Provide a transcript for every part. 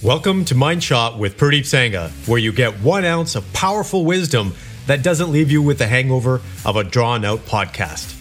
Welcome to Mind Shot with Pradeep Sangha, where you get one ounce of powerful wisdom that doesn't leave you with the hangover of a drawn out podcast.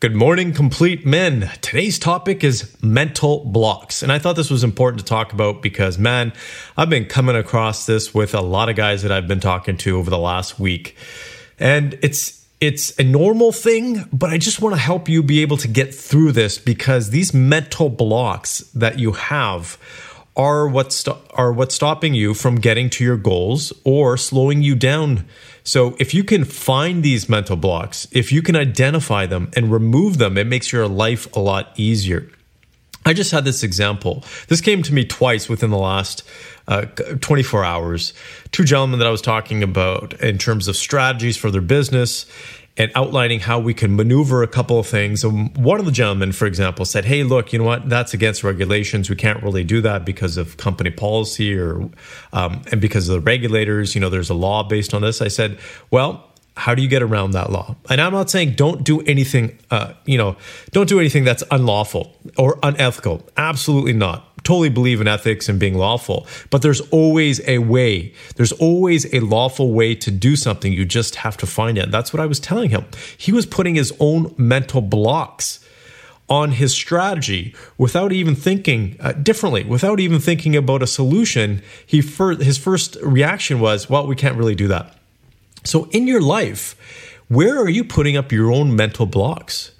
Good morning, complete men. Today's topic is mental blocks. And I thought this was important to talk about because, man, I've been coming across this with a lot of guys that I've been talking to over the last week. And it's it's a normal thing, but I just want to help you be able to get through this because these mental blocks that you have are what st- are what's stopping you from getting to your goals or slowing you down. So if you can find these mental blocks, if you can identify them and remove them, it makes your life a lot easier. I just had this example. This came to me twice within the last uh, 24 hours. Two gentlemen that I was talking about in terms of strategies for their business and outlining how we can maneuver a couple of things. And one of the gentlemen, for example, said, Hey, look, you know what? That's against regulations. We can't really do that because of company policy or, um, and because of the regulators. You know, there's a law based on this. I said, Well, how do you get around that law? And I'm not saying don't do anything, uh, you know, don't do anything that's unlawful or unethical. Absolutely not. Totally believe in ethics and being lawful, but there's always a way. There's always a lawful way to do something. You just have to find it. That's what I was telling him. He was putting his own mental blocks on his strategy without even thinking uh, differently, without even thinking about a solution. He fir- his first reaction was, "Well, we can't really do that." So, in your life, where are you putting up your own mental blocks?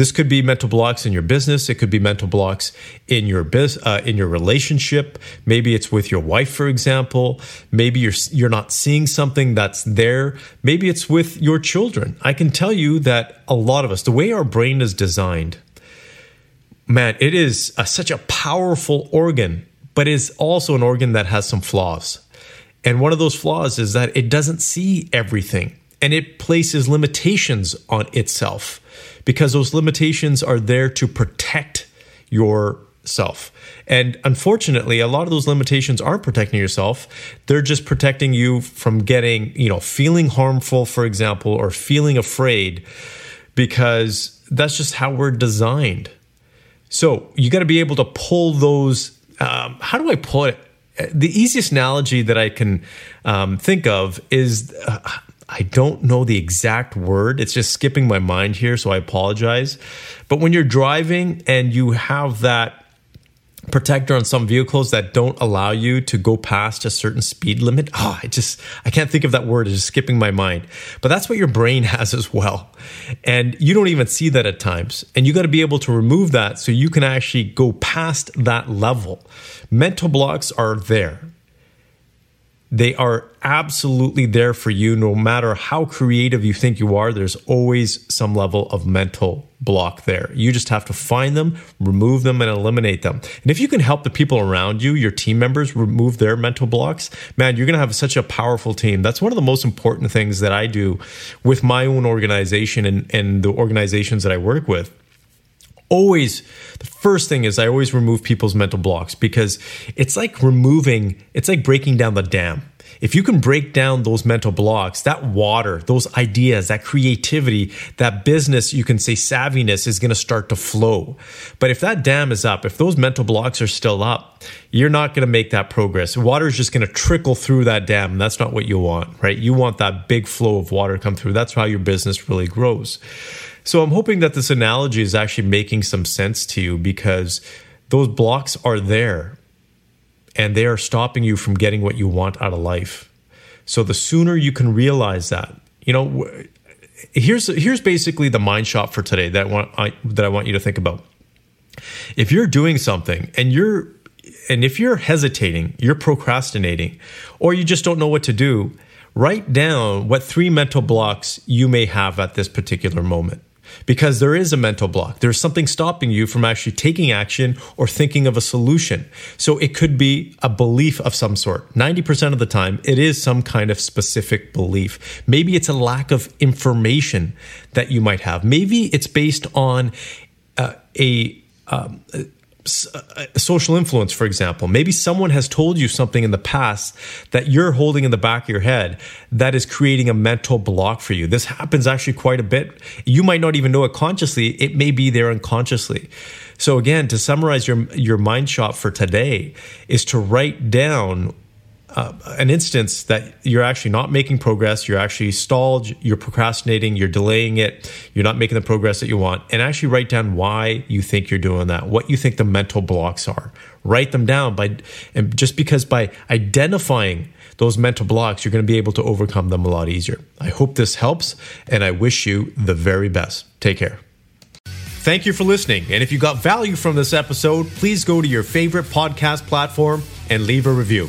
This could be mental blocks in your business. It could be mental blocks in your biz, uh, in your relationship. Maybe it's with your wife, for example. Maybe you're you're not seeing something that's there. Maybe it's with your children. I can tell you that a lot of us, the way our brain is designed, man, it is a, such a powerful organ, but is also an organ that has some flaws. And one of those flaws is that it doesn't see everything and it places limitations on itself because those limitations are there to protect yourself. And unfortunately, a lot of those limitations aren't protecting yourself. They're just protecting you from getting, you know, feeling harmful, for example, or feeling afraid because that's just how we're designed. So you got to be able to pull those. Um, how do I put it? The easiest analogy that I can um, think of is uh, I don't know the exact word. It's just skipping my mind here, so I apologize. But when you're driving and you have that protector on some vehicles that don't allow you to go past a certain speed limit. Oh, I just I can't think of that word. It's just skipping my mind. But that's what your brain has as well. And you don't even see that at times. And you got to be able to remove that so you can actually go past that level. Mental blocks are there. They are absolutely there for you no matter how creative you think you are. There's always some level of mental block there. You just have to find them, remove them, and eliminate them. And if you can help the people around you, your team members, remove their mental blocks, man, you're going to have such a powerful team. That's one of the most important things that I do with my own organization and, and the organizations that I work with always the first thing is I always remove people's mental blocks because it's like removing, it's like breaking down the dam. If you can break down those mental blocks, that water, those ideas, that creativity, that business, you can say savviness is going to start to flow. But if that dam is up, if those mental blocks are still up, you're not going to make that progress. Water is just going to trickle through that dam. That's not what you want, right? You want that big flow of water come through. That's how your business really grows. So I'm hoping that this analogy is actually making some sense to you because those blocks are there and they are stopping you from getting what you want out of life. So the sooner you can realize that, you know, here's here's basically the mind shot for today that I want I, that I want you to think about. If you're doing something and you're and if you're hesitating, you're procrastinating, or you just don't know what to do, write down what three mental blocks you may have at this particular moment because there is a mental block. There's something stopping you from actually taking action or thinking of a solution. So it could be a belief of some sort. 90% of the time, it is some kind of specific belief. Maybe it's a lack of information that you might have. Maybe it's based on uh, a um, Uh, social influence, for example. Maybe someone has told you something in the past that you're holding in the back of your head that is creating a mental block for you. This happens actually quite a bit. You might not even know it consciously. It may be there unconsciously. So again, to summarize your your mind shot for today is to write down uh, an instance that you're actually not making progress, you're actually stalled, you're procrastinating, you're delaying it, you're not making the progress that you want, and actually write down why you think you're doing that, what you think the mental blocks are. Write them down by, and just because by identifying those mental blocks, you're going to be able to overcome them a lot easier. I hope this helps, and I wish you the very best. Take care. Thank you for listening. And if you got value from this episode, please go to your favorite podcast platform and leave a review.